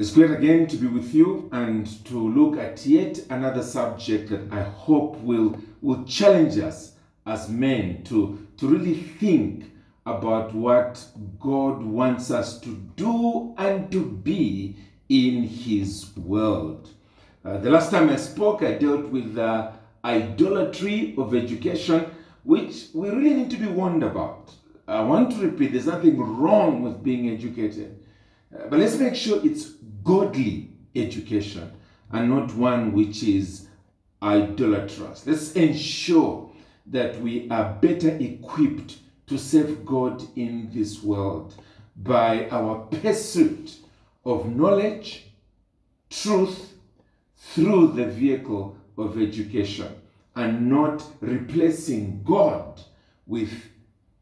It's great again to be with you and to look at yet another subject that I hope will, will challenge us as men to, to really think about what God wants us to do and to be in His world. Uh, the last time I spoke, I dealt with the idolatry of education, which we really need to be warned about. I want to repeat there's nothing wrong with being educated, uh, but let's make sure it's godly education and not one which is idolatrous. Let's ensure that we are better equipped to serve God in this world by our pursuit of knowledge, truth, through the vehicle of education and not replacing God with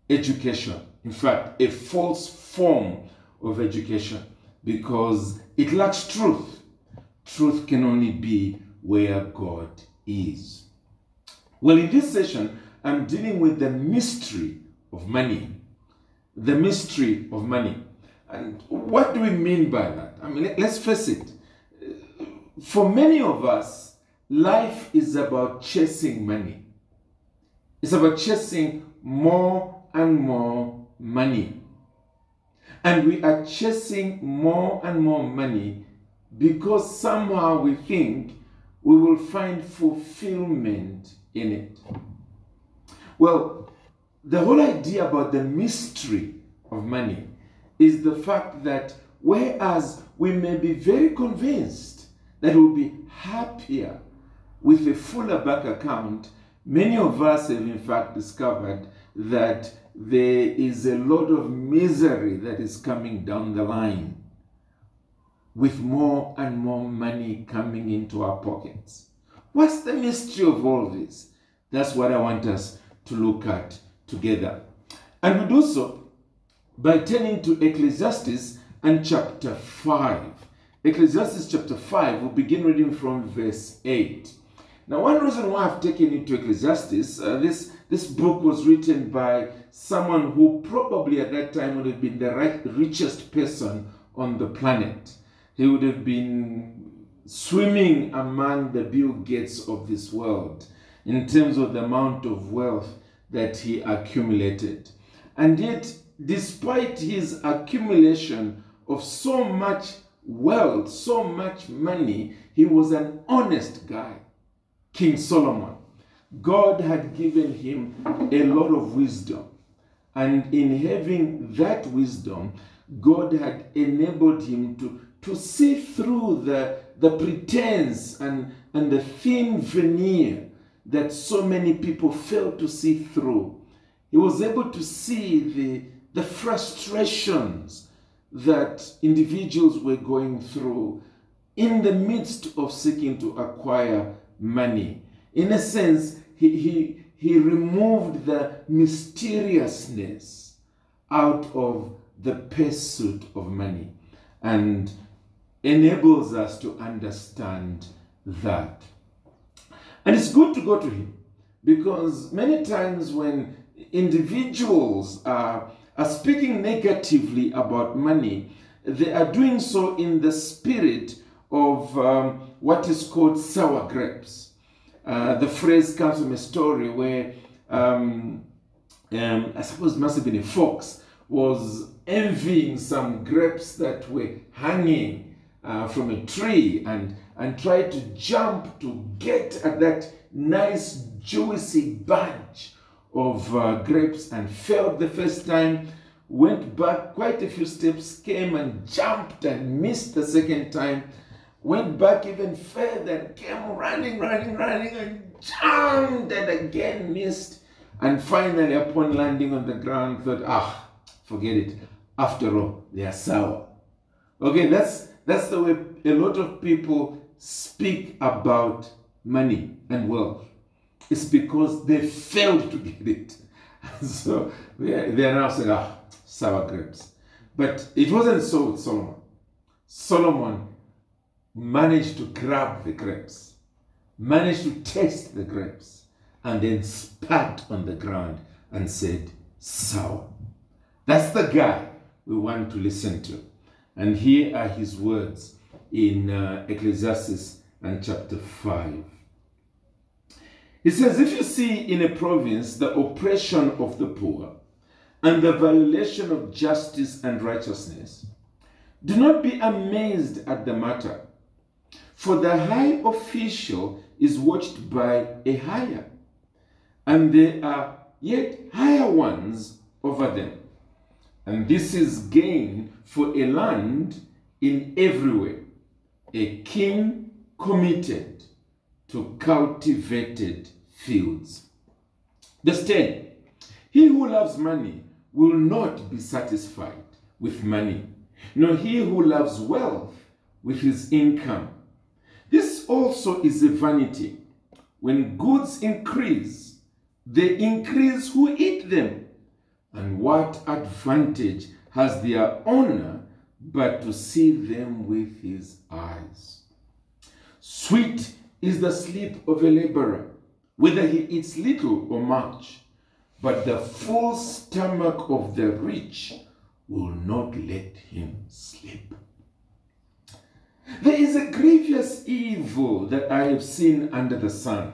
education. In fact, a false form of education because it lacks truth. Truth can only be where God is. Well, in this session, I'm dealing with the mystery of money. The mystery of money. And what do we mean by that? I mean, let's face it. For many of us, life is about chasing money. It's about chasing more and more money. And we are chasing more and more money because somehow we think we will find fulfillment in it. Well, the whole idea about the mystery of money is the fact that whereas we may be very convinced that we'll be happier with a fuller bank account, many of us have in fact discovered that there is a lot of misery that is coming down the line with more and more money coming into our pockets. What's the mystery of all this? That's what I want us to look at together. And we do so by turning to Ecclesiastes and chapter 5. Ecclesiastes chapter 5, we'll begin reading from verse 8. Now, one reason why I've taken you to Ecclesiastes, uh, this, this book was written by someone who probably at that time would have been the right, richest person on the planet. He would have been swimming among the Bill Gates of this world in terms of the amount of wealth that he accumulated. And yet, despite his accumulation of so much wealth, so much money, he was an honest guy. King Solomon. God had given him a lot of wisdom. And in having that wisdom, God had enabled him to, to see through the, the pretense and, and the thin veneer that so many people fail to see through. He was able to see the, the frustrations that individuals were going through in the midst of seeking to acquire money. In a sense, he, he, he removed the mysteriousness out of the pursuit of money and enables us to understand that. And it's good to go to him because many times when individuals are, are speaking negatively about money, they are doing so in the spirit of um, what is called sour grapes. Uh, the phrase comes from a story where um, um, I suppose it must have been a fox was envying some grapes that were hanging uh, from a tree and, and tried to jump to get at that nice juicy bunch of uh, grapes and failed the first time went back quite a few steps came and jumped and missed the second time went back even further and came running, running, running, and jumped and again missed. And finally, upon landing on the ground, thought, ah, forget it. After all, they are sour. Okay, that's that's the way a lot of people speak about money and wealth. It's because they failed to get it. so they are, now saying, ah, sour grapes. But it wasn't so with Solomon. Solomon managed to grab the grapes, managed to taste the grapes, and then spat on the ground and said, Sour. That's the guy we want to listen to. And here are his words in uh, Ecclesiastes and chapter 5. He says, If you see in a province the oppression of the poor and the violation of justice and righteousness, do not be amazed at the matter, for the high official is watched by a higher, and there are yet higher ones over them. And this is gain for a land in every way, a king committed to cultivated fields. Verse 10 He who loves money will not be satisfied with money, nor he who loves wealth with his income. Also is a vanity. When goods increase, they increase who eat them. And what advantage has their owner but to see them with his eyes? Sweet is the sleep of a laborer, whether he eats little or much, but the full stomach of the rich will not let him sleep. There is a grievous evil that I have seen under the sun.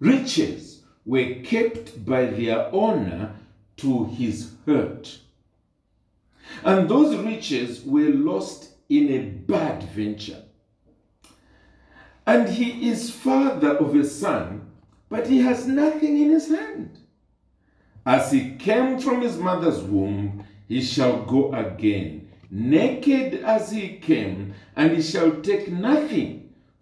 Riches were kept by their owner to his hurt. And those riches were lost in a bad venture. And he is father of a son, but he has nothing in his hand. As he came from his mother's womb, he shall go again, naked as he came, and he shall take nothing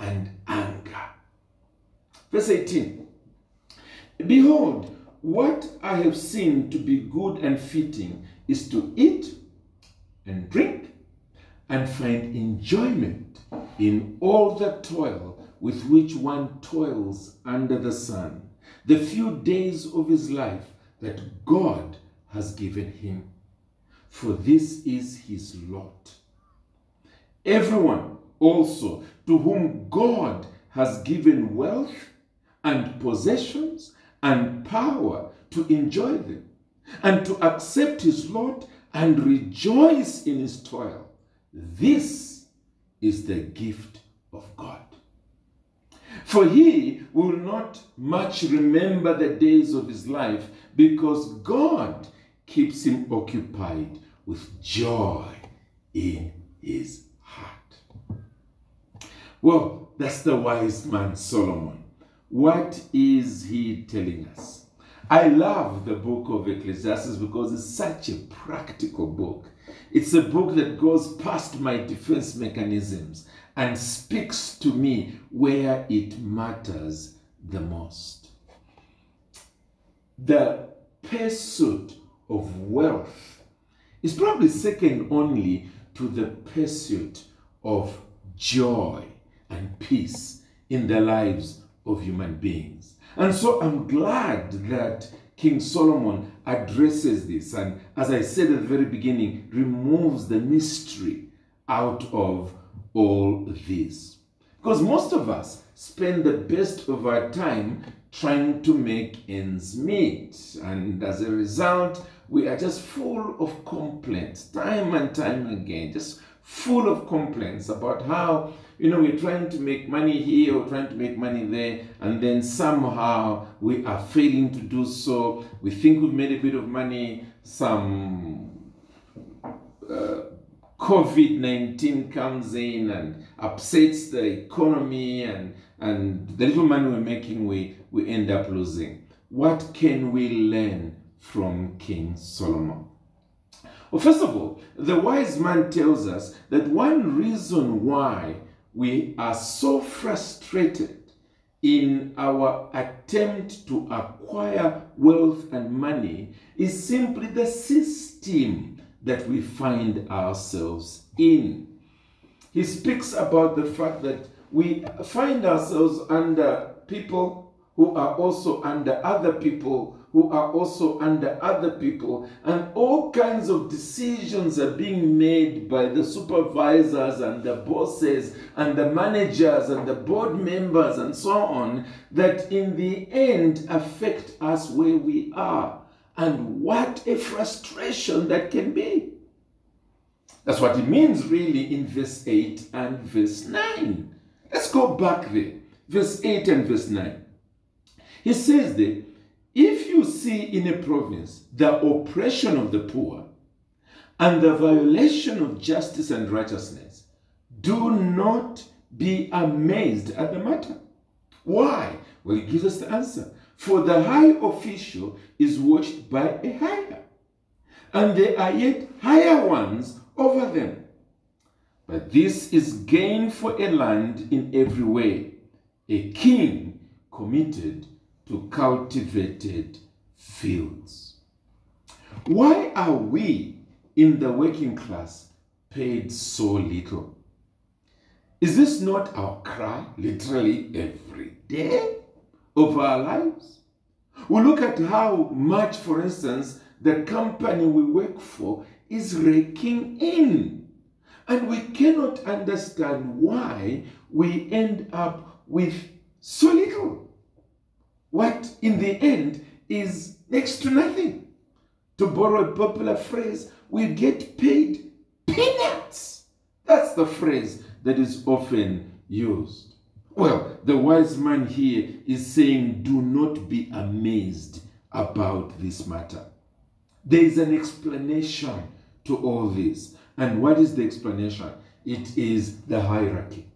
and anger. Verse 18 Behold, what I have seen to be good and fitting is to eat and drink and find enjoyment in all the toil with which one toils under the sun, the few days of his life that God has given him. For this is his lot. Everyone also to whom God has given wealth and possessions and power to enjoy them and to accept his lot and rejoice in his toil. This is the gift of God. For he will not much remember the days of his life because God keeps him occupied with joy in his. Well, that's the wise man Solomon. What is he telling us? I love the book of Ecclesiastes because it's such a practical book. It's a book that goes past my defense mechanisms and speaks to me where it matters the most. The pursuit of wealth is probably second only to the pursuit of joy and peace in the lives of human beings. And so I'm glad that King Solomon addresses this and, as I said at the very beginning, removes the mystery out of all this. Because most of us spend the best of our time trying to make ends meet. And as a result, we are just full of complaints, time and time again, just full of complaints about how, you know, we're trying to make money here or trying to make money there, and then somehow we are failing to do so. We think we've made a bit of money, some uh, COVID 19 comes in and upsets the economy, and, and the little money we're making, we, we end up losing. What can we learn from King Solomon? Well, first of all, the wise man tells us that one reason why we are so frustrated in our attempt to acquire wealth and money is simply the system that we find ourselves in. he speaks about the fact that we find ourselves under people who are also under other people who are also under other people, and all kinds of decisions are being made by the supervisors and the bosses and the managers and the board members and so on that in the end affect us where we are. And what a frustration that can be. That's what it means really in verse 8 and verse 9. Let's go back there. Verse 8 and verse 9. He says there, if you see in a province the oppression of the poor and the violation of justice and righteousness, do not be amazed at the matter. Why? Well, he gives us the answer. For the high official is watched by a higher, and there are yet higher ones over them. But this is gain for a land in every way, a king committed to cultivated fields. Why are we in the working class paid so little? Is this not our cry, literally every day of our lives? We look at how much, for instance, the company we work for is raking in. And we cannot understand why we end up with so little what in the end is next to nothing. To borrow a popular phrase, we get paid peanuts. That's the phrase that is often used. Well, the wise man here is saying, do not be amazed about this matter. There is an explanation to all this. And what is the explanation? It is the hierarchy.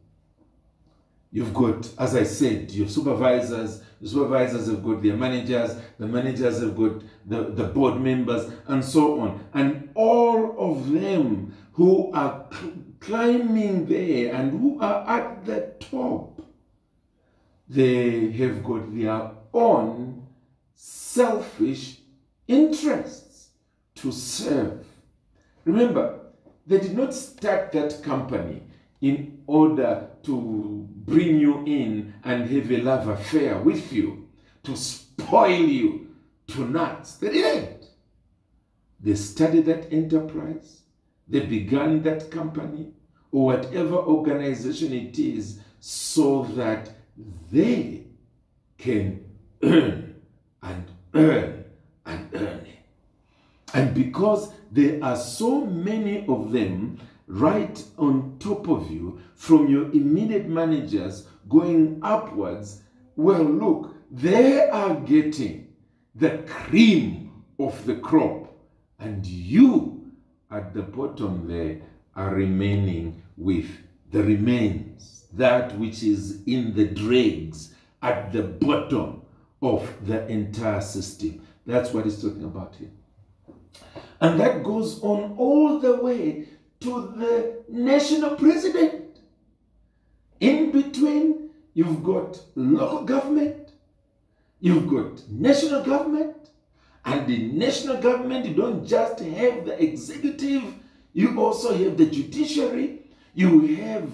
You've got, as I said, your supervisors, the supervisors have got their managers, the managers have got the, the board members, and so on. And all of them who are climbing there and who are at the top, they have got their own selfish interests to serve. Remember, they did not start that company in order to bring you in and have a love affair with you, to spoil you to nuts. They didn't. They started that enterprise, they began that company, or whatever organization it is, so that they can earn and earn and earn. And because there are so many of them right on top of you from your immediate managers going upwards, well, look, they are getting the cream of the crop, and you at the bottom there are remaining with the remains, that which is in the dregs at the bottom of the entire system. That's what he's talking about here. And that goes on all the way to the national president. In between, you've got local government, you've got national government, and the national government, you don't just have the executive, you also have the judiciary, you have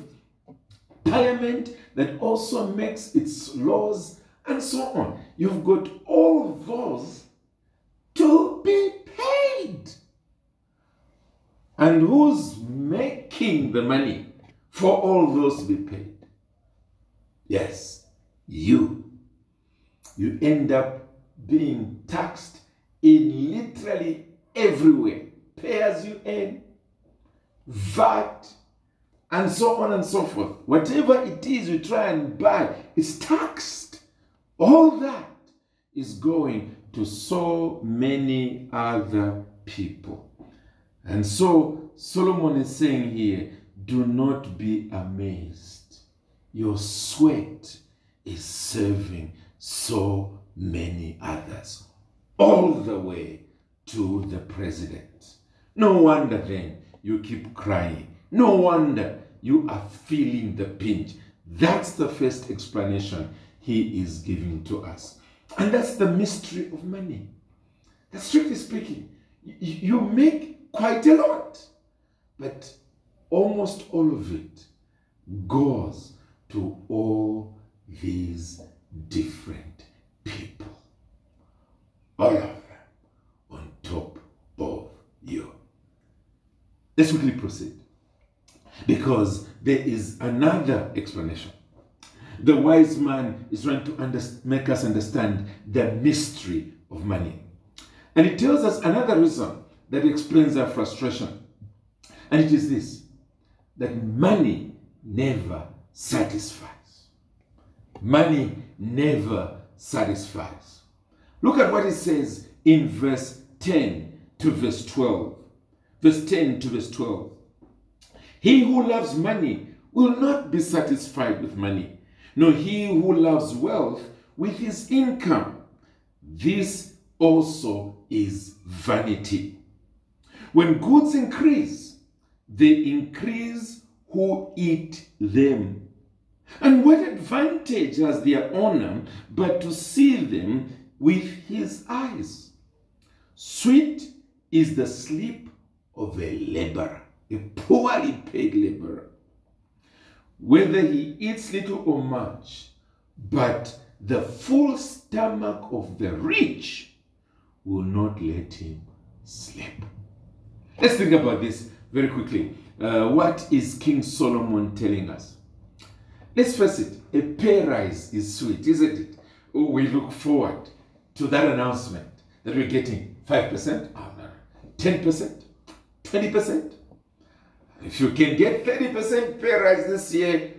parliament that also makes its laws, and so on. You've got all those to be paid. And who's making the money for all those to be paid? Yes, you. You end up being taxed in literally everywhere. Pay as you earn, VAT, and so on and so forth. Whatever it is you try and buy is taxed. All that is going to so many other people. And so Solomon is saying here, do not be amazed. Your sweat is serving so many others, all the way to the president. No wonder then you keep crying. No wonder you are feeling the pinch. That's the first explanation he is giving to us. And that's the mystery of money. Strictly speaking, you make quite a lot. But almost all of it goes to all these different people. All of them on top of you. Let's quickly proceed. Because there is another explanation. The wise man is trying to under- make us understand the mystery of money. And it tells us another reason that explains our frustration. And it is this that money never satisfies. Money never satisfies. Look at what it says in verse 10 to verse 12. Verse 10 to verse 12. He who loves money will not be satisfied with money, nor he who loves wealth with his income. This also is vanity. When goods increase, they increase who eat them. And what advantage has their owner but to see them with his eyes? Sweet is the sleep of a laborer, a poorly paid laborer. Whether he eats little or much, but the full stomach of the rich will not let him sleep. Let's think about this very quickly. Uh, what is King Solomon telling us? Let's face it, a pay rise is sweet, isn't it? We look forward to that announcement that we're getting 5%, oh, no, 10%, 20%. If you can get 30% pay rise this year,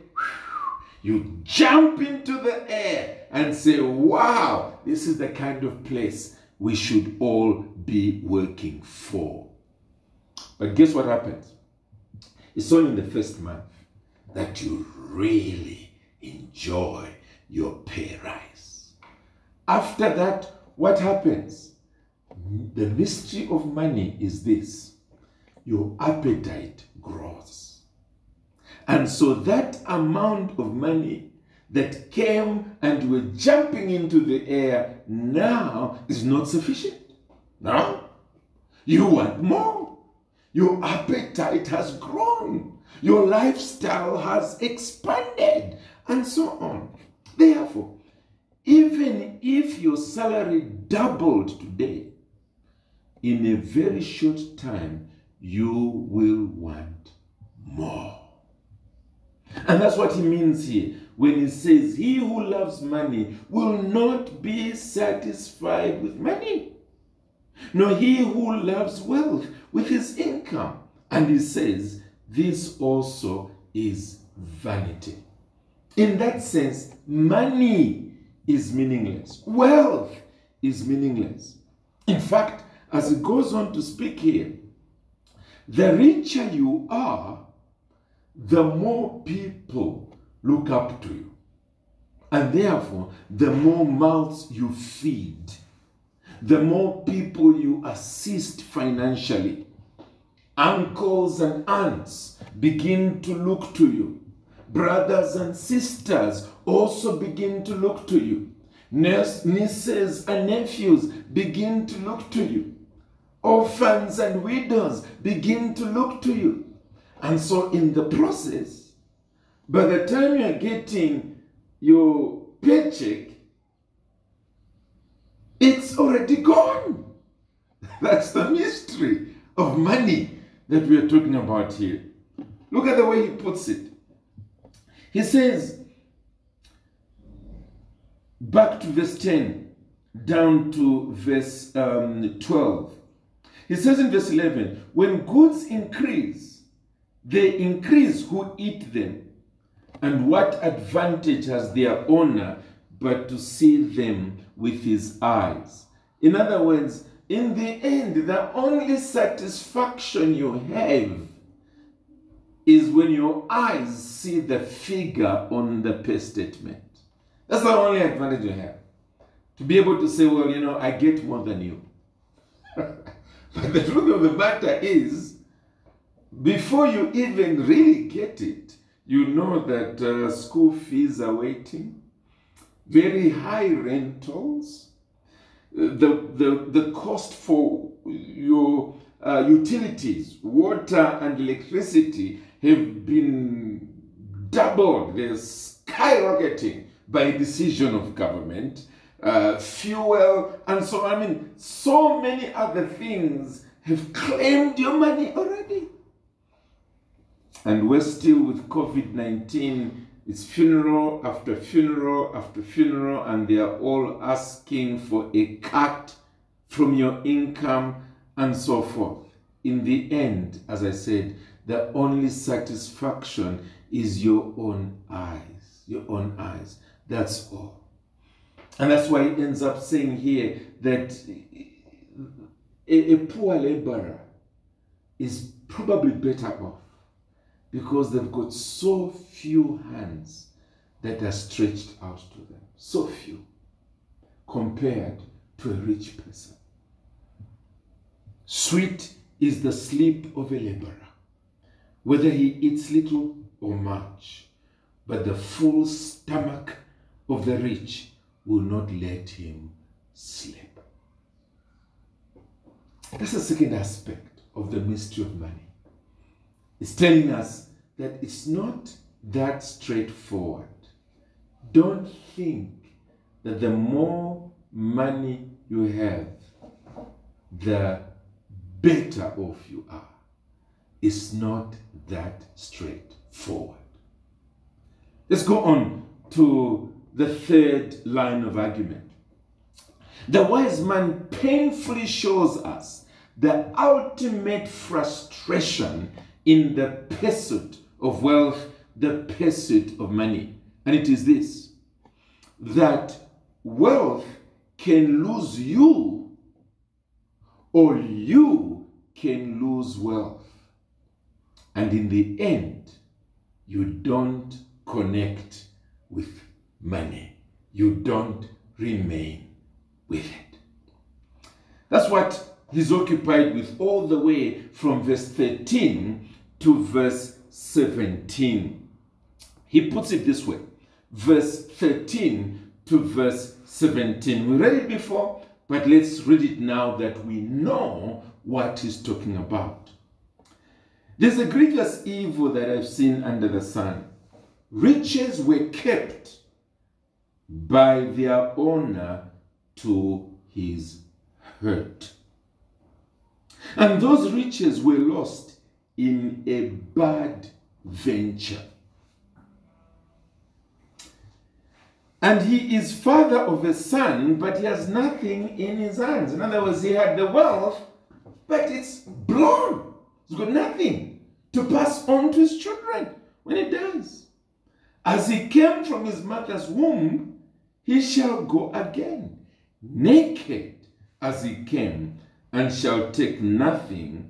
you jump into the air and say, wow, this is the kind of place we should all be working for. But guess what happens? It's only in the first month that you really enjoy your pay rise. After that, what happens? The mystery of money is this your appetite grows. And so that amount of money that came and were jumping into the air now is not sufficient. No. You want more. Your appetite has grown. Your lifestyle has expanded, and so on. Therefore, even if your salary doubled today, in a very short time, you will want more. And that's what he means here when he says, He who loves money will not be satisfied with money, nor he who loves wealth with his income. And he says, This also is vanity. In that sense, money is meaningless, wealth is meaningless. In fact, as he goes on to speak here, the richer you are, the more people look up to you. And therefore, the more mouths you feed, the more people you assist financially. Uncles and aunts begin to look to you. Brothers and sisters also begin to look to you. Nieces and nephews begin to look to you. Orphans and widows begin to look to you. And so, in the process, by the time you're getting your paycheck, already gone. That's the mystery of money that we are talking about here. Look at the way he puts it. He says, back to verse 10, down to verse um, 12. He says in verse 11, when goods increase, they increase who eat them. And what advantage has their owner but to see them with his eyes? In other words, in the end, the only satisfaction you have is when your eyes see the figure on the pay statement. That's the only advantage you have. To be able to say, well, you know, I get more than you. but the truth of the matter is, before you even really get it, you know that uh, school fees are waiting, very high rentals, the, the, the cost for your uh, utilities, water and electricity have been doubled, they're skyrocketing by decision of government, uh, fuel, and so I mean, so many other things have claimed your money already. And we're still with COVID 19. It's funeral after funeral after funeral, and they are all asking for a cut from your income and so forth. In the end, as I said, the only satisfaction is your own eyes. Your own eyes. That's all. And that's why it ends up saying here that a, a poor laborer is probably better off because they've got so few hands that are stretched out to them. So few compared to a rich person. Sweet is the sleep of a laborer, whether he eats little or much, but the full stomach of the rich will not let him sleep. That's the second aspect of the mystery of money. It's telling us that it's not that straightforward. Don't think that the more money you have, the better off you are. It's not that straightforward. Let's go on to the third line of argument. The wise man painfully shows us the ultimate frustration in the pursuit of wealth, the pursuit of money. And it is this that wealth can lose you, or you can lose wealth. And in the end, you don't connect with money. You don't remain with it. That's what he's occupied with all the way from verse 13 to verse 17. He puts it this way verse 13 to verse 17. We read it before, but let's read it now that we know what he's talking about. There's a grievous evil that I've seen under the sun. Riches were kept by their owner to his hurt. And those riches were lost in a bad venture. And he is father of a son, but he has nothing in his hands. In other words, he had the wealth, but it's blown. He's got nothing to pass on to his children when he dies. As he came from his mother's womb, he shall go again, naked as he came, and shall take nothing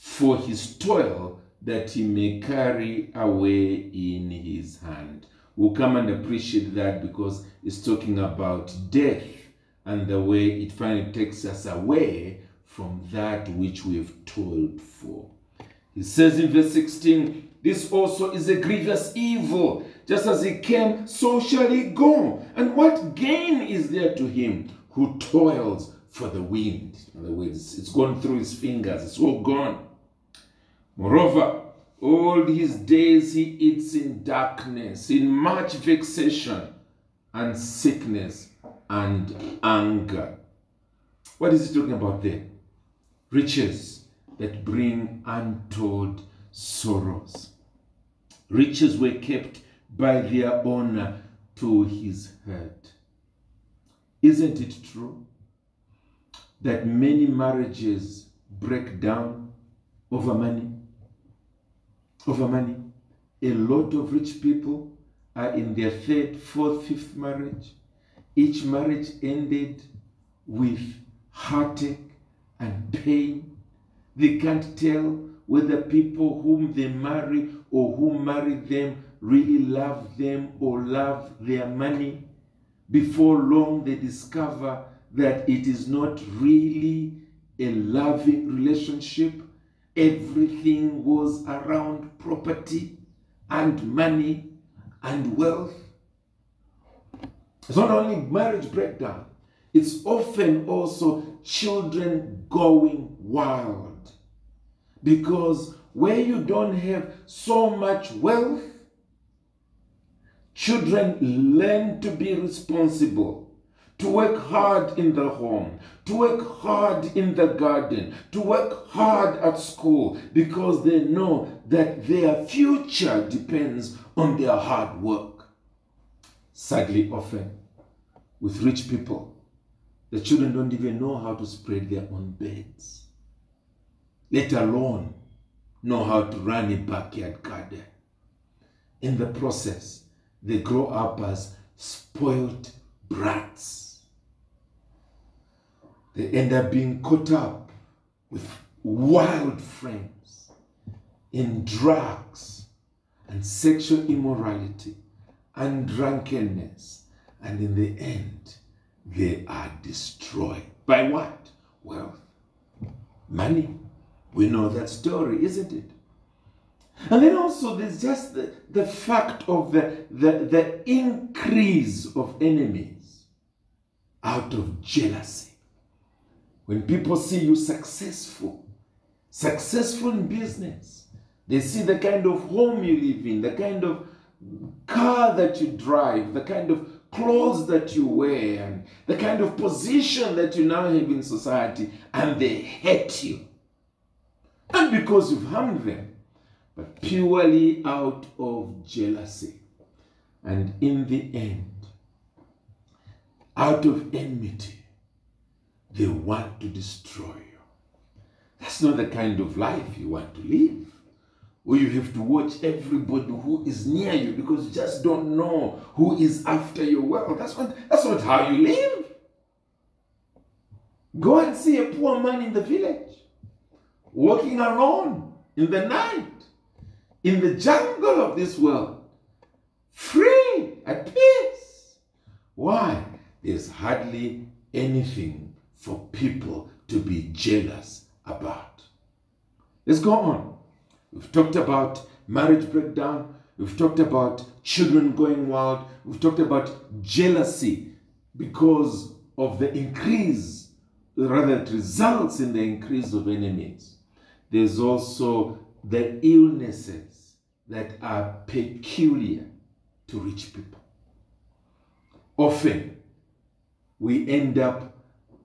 for his toil that he may carry away in his hand. We'll come and appreciate that because it's talking about death and the way it finally takes us away from that which we've toiled for. He says in verse 16, This also is a grievous evil. Just as he came, so shall he go. And what gain is there to him who toils for the wind? In other words, it's gone through his fingers, it's all gone. Moreover, all his days he eats in darkness, in much vexation and sickness and anger. What is he talking about there? Riches that bring untold sorrows. Riches were kept by their owner to his hurt. Isn't it true that many marriages break down over money? Over money. A lot of rich people are in their third, fourth, fifth marriage. Each marriage ended with heartache and pain. They can't tell whether people whom they marry or who marry them really love them or love their money. Before long, they discover that it is not really a loving relationship. Everything was around property and money and wealth. It's not only marriage breakdown, it's often also children going wild because where you don't have so much wealth, children learn to be responsible, to work hard in the home, to work hard in the garden, to work hard at school because they know that their future depends on their hard work. Sadly, often with rich people, the children don't even know how to spread their own beds, let alone know how to run a backyard garden. In the process, they grow up as spoiled brats. They end up being caught up with wild friends in drugs and sexual immorality and drunkenness. And in the end, they are destroyed. By what? Wealth. Money. We know that story, isn't it? And then also there's just the, the fact of the, the, the increase of enemies out of jealousy. When people see you successful, successful in business, they see the kind of home you live in, the kind of car that you drive, the kind of clothes that you wear, and the kind of position that you now have in society, and they hate you. And because you've harmed them, but purely out of jealousy. And in the end, out of enmity, they want to destroy you. That's not the kind of life you want to live. Where you have to watch everybody who is near you because you just don't know who is after your wealth. That's not, that's not how you live. Go and see a poor man in the village, walking alone in the night, in the jungle of this world, free, at peace. Why? There's hardly anything for people to be jealous about. Let's go on. We've talked about marriage breakdown. We've talked about children going wild. We've talked about jealousy because of the increase, rather, it results in the increase of enemies. There's also the illnesses that are peculiar to rich people. Often, we end up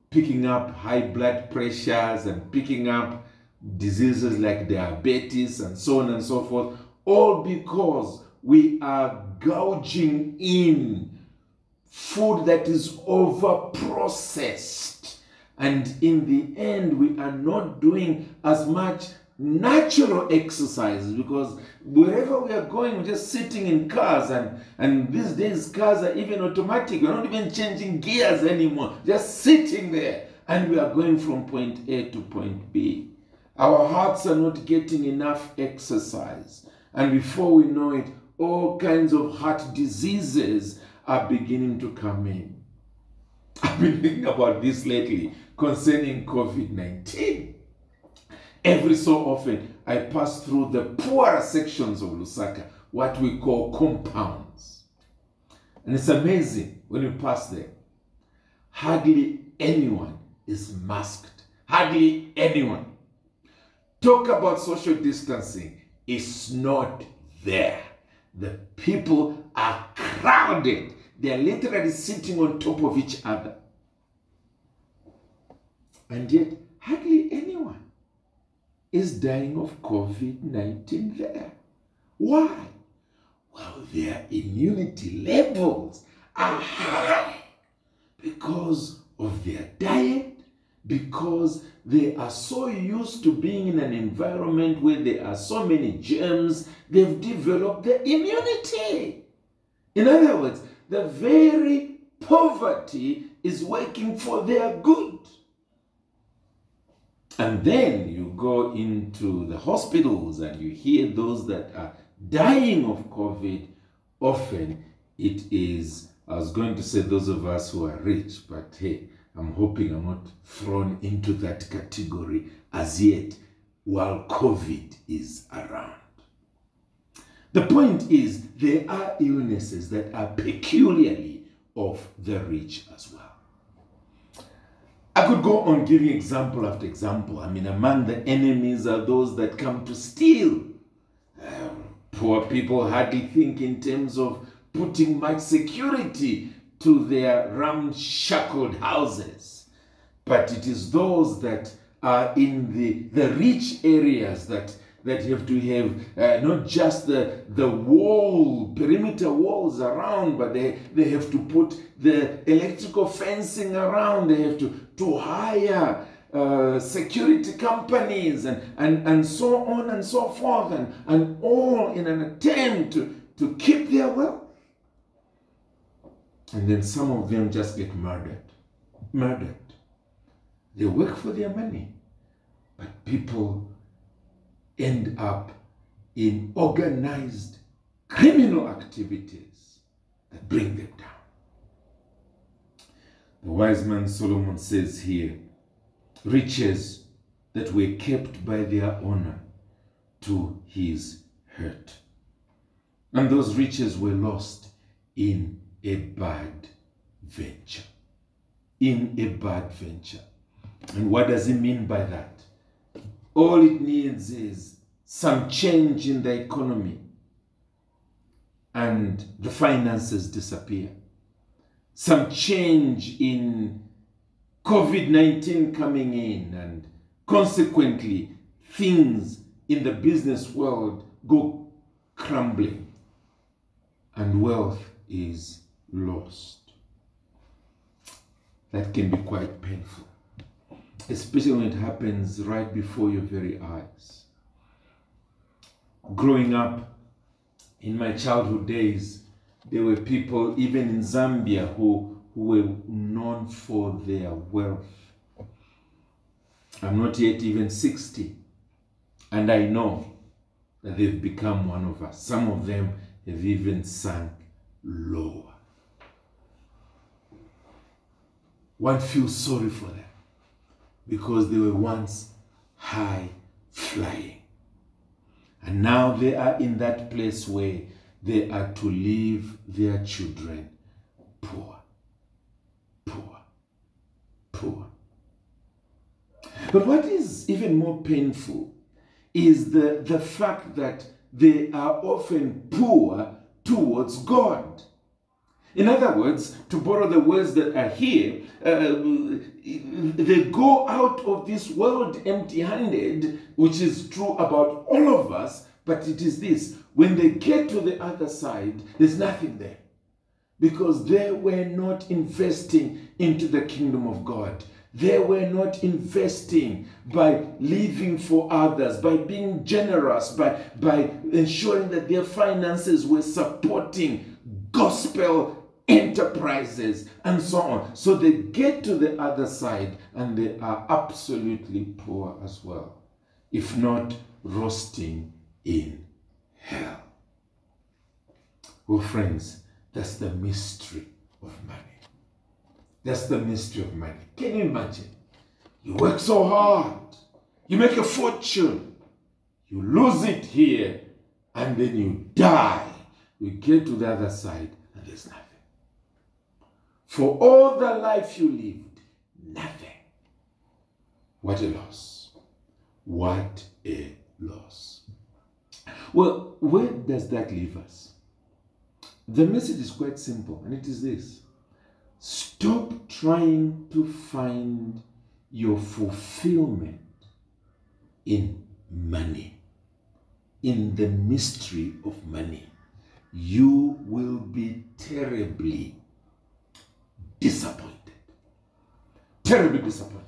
picking up high blood pressures and picking up diseases like diabetes and so on and so forth, all because we are gouging in food that is over processed. And in the end, we are not doing as much natural exercises because wherever we are going, we're just sitting in cars, and, and these days, cars are even automatic. We're not even changing gears anymore, just sitting there, and we are going from point A to point B. Our hearts are not getting enough exercise. And before we know it, all kinds of heart diseases are beginning to come in. I've been thinking about this lately concerning COVID 19. Every so often, I pass through the poorer sections of Lusaka, what we call compounds. And it's amazing when you pass there. Hardly anyone is masked. Hardly anyone talk about social distancing is not there. The people are crowded. They are literally sitting on top of each other. And yet, hardly anyone is dying of COVID 19 there. Why? Well, their immunity levels are high because of their diet, because they are so used to being in an environment where there are so many germs, they've developed their immunity. In other words, the very poverty is working for their good. And then go into the hospitals and you hear those that are dying of COVID. Often it is, I was going to say those of us who are rich, but hey, I'm hoping I'm not thrown into that category as yet while COVID is around. The point is, there are illnesses that are peculiarly of the rich as well. I could go on giving example after example. I mean, among the enemies are those that come to steal. Um, poor people hardly think in terms of putting much security to their ramshackled houses. But it is those that are in the, the rich areas that that have to have uh, not just the, the wall, perimeter walls around, but they, they have to put the electrical fencing around. They have to, to hire uh, security companies and, and, and so on and so forth, and, and all in an attempt to, to keep their wealth. And then some of them just get murdered. Murdered. They work for their money. But people end up in organized criminal activities that bring them down. The wise man Solomon says here riches that were kept by their owner to his hurt. And those riches were lost in a bad venture. In a bad venture. And what does he mean by that? All it needs is some change in the economy and the finances disappear. Some change in COVID 19 coming in, and consequently, things in the business world go crumbling, and wealth is lost. That can be quite painful especially when it happens right before your very eyes. Growing up in my childhood days, there were people, even in Zambia, who, who were known for their wealth. I'm not yet even 60, and I know that they've become one of us. Some of them have even sunk lower. One feels sorry for them because they were once high flying. And now they are in that place where they are to leave their children poor, poor, poor. But what is even more painful is the, the fact that they are often poor towards God. In other words, to borrow the words that are here, uh, they go out of this world empty handed, which is true about all of us, but it is this when they get to the other side, there's nothing there because they were not investing into the kingdom of God. They were not investing by living for others, by being generous, by, by ensuring that their finances were supporting gospel enterprises, and so on. So they get to the other side and they are absolutely poor as well, if not roasting in hell. Well, friends, that's the mystery of money. That's the mystery of money. Can you imagine? You work so hard, you make a fortune, you lose it here, and then you die. You get to the other side, and there's nothing. For all the life you lived, nothing. What a loss. What a loss. Well, where does that leave us? The message is quite simple, and it is this stop trying to find your fulfillment in money, in the mystery of money. You will be terribly disappointed. Terribly disappointed.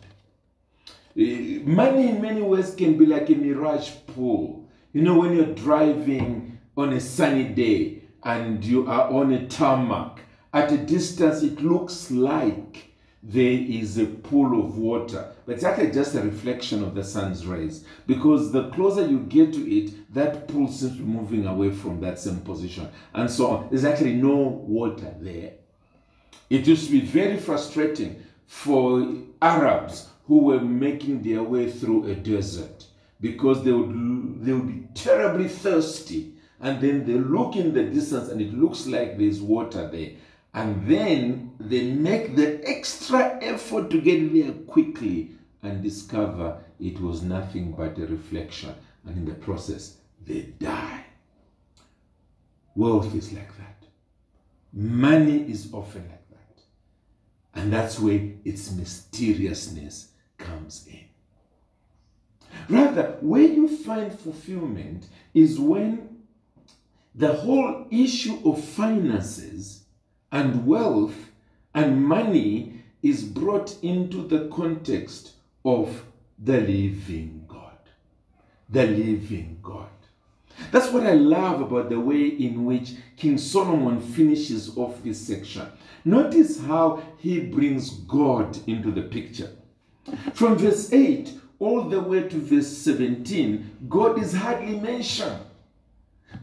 Uh, money, in many ways, can be like a mirage pool. You know, when you're driving on a sunny day and you are on a tarmac, at a distance, it looks like there is a pool of water, but it's actually just a reflection of the sun's rays. Because the closer you get to it, that pool seems to be moving away from that same position, and so on. There's actually no water there. It used to be very frustrating for Arabs who were making their way through a desert because they would, they would be terribly thirsty and then they look in the distance and it looks like there's water there and then they make the extra effort to get there quickly and discover it was nothing but a reflection. And in the process, they die. Wealth is like that. Money is often like that. And that's where its mysteriousness comes in. Rather, where you find fulfillment is when the whole issue of finances and wealth and money is brought into the context of the living God. The living God. That's what I love about the way in which King Solomon finishes off this section. Notice how he brings God into the picture. From verse 8 all the way to verse 17, God is hardly mentioned.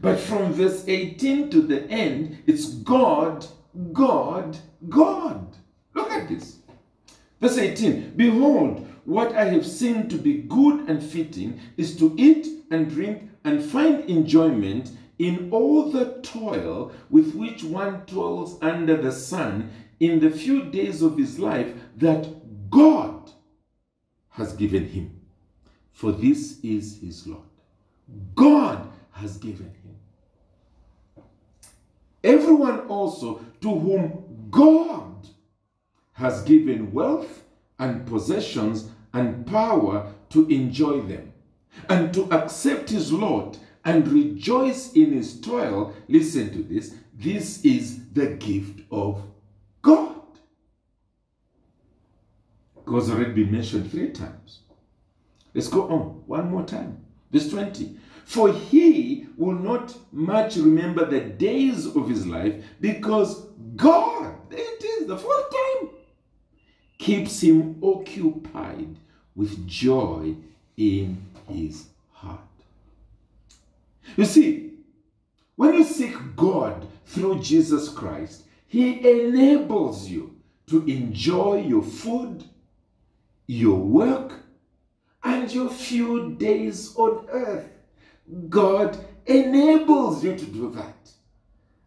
But from verse 18 to the end, it's God, God, God. Look at this. Verse 18 Behold, what I have seen to be good and fitting is to eat and drink and find enjoyment in all the toil with which one toils under the sun in the few days of his life that God has given him. For this is his lot. God has given him. Everyone also to whom God has given wealth and possessions and power to enjoy them and to accept his lot and rejoice in his toil. Listen to this. This is the gift of God. God's already been mentioned three times. Let's go on one more time. Verse 20. For he will not much remember the days of his life because God, it is, the fourth time, keeps him occupied with joy in his heart. You see, when you seek God through Jesus Christ, he enables you to enjoy your food, your work, and your few days on earth. God enables you to do that.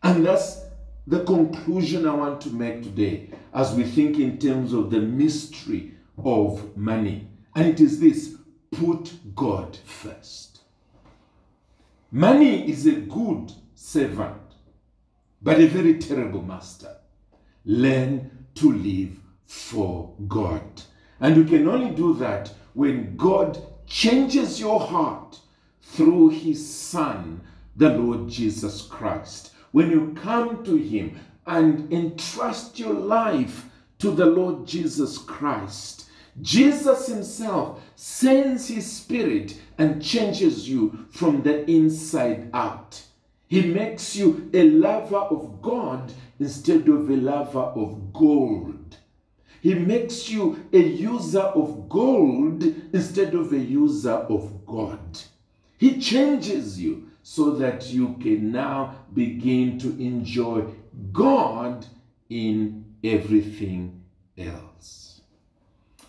And that's the conclusion I want to make today as we think in terms of the mystery of money. And it is this put God first. Money is a good servant, but a very terrible master. Learn to live for God. And you can only do that when God changes your heart through his Son, the Lord Jesus Christ. When you come to him and entrust your life to the Lord Jesus Christ, Jesus himself sends his spirit and changes you from the inside out. He makes you a lover of God instead of a lover of gold. He makes you a user of gold instead of a user of God. He changes you so that you can now begin to enjoy God in everything else.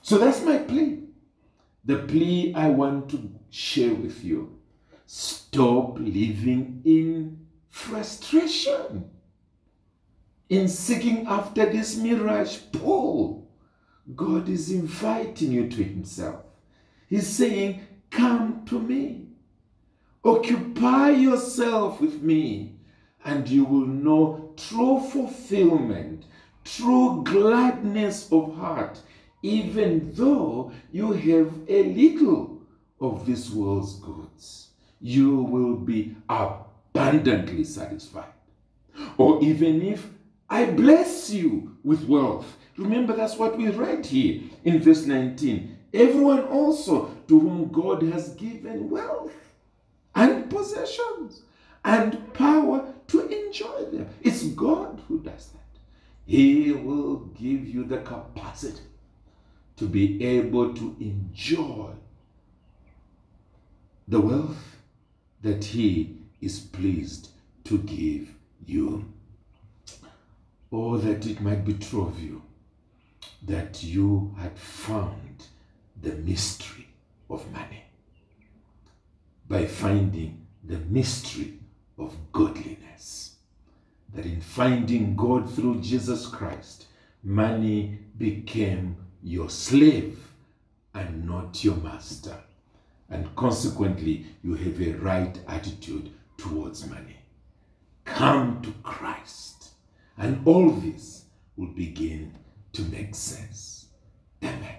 So that's my plea. The plea I want to share with you. Stop living in frustration, in seeking after this mirage pull. God is inviting you to Himself. He's saying, Come to me. Occupy yourself with me, and you will know true fulfillment, true gladness of heart, even though you have a little of this world's goods. You will be abundantly satisfied. Or even if I bless you with wealth. Remember, that's what we read here in verse 19. Everyone also to whom God has given wealth and possessions and power to enjoy them. It's God who does that. He will give you the capacity to be able to enjoy the wealth that He is pleased to give you. Or that it might be true of you that you had found the mystery of money by finding the mystery of godliness. that in finding God through Jesus Christ, money became your slave and not your master. And consequently, you have a right attitude towards money. Come to Christ, and all this will begin to make sense. Amen.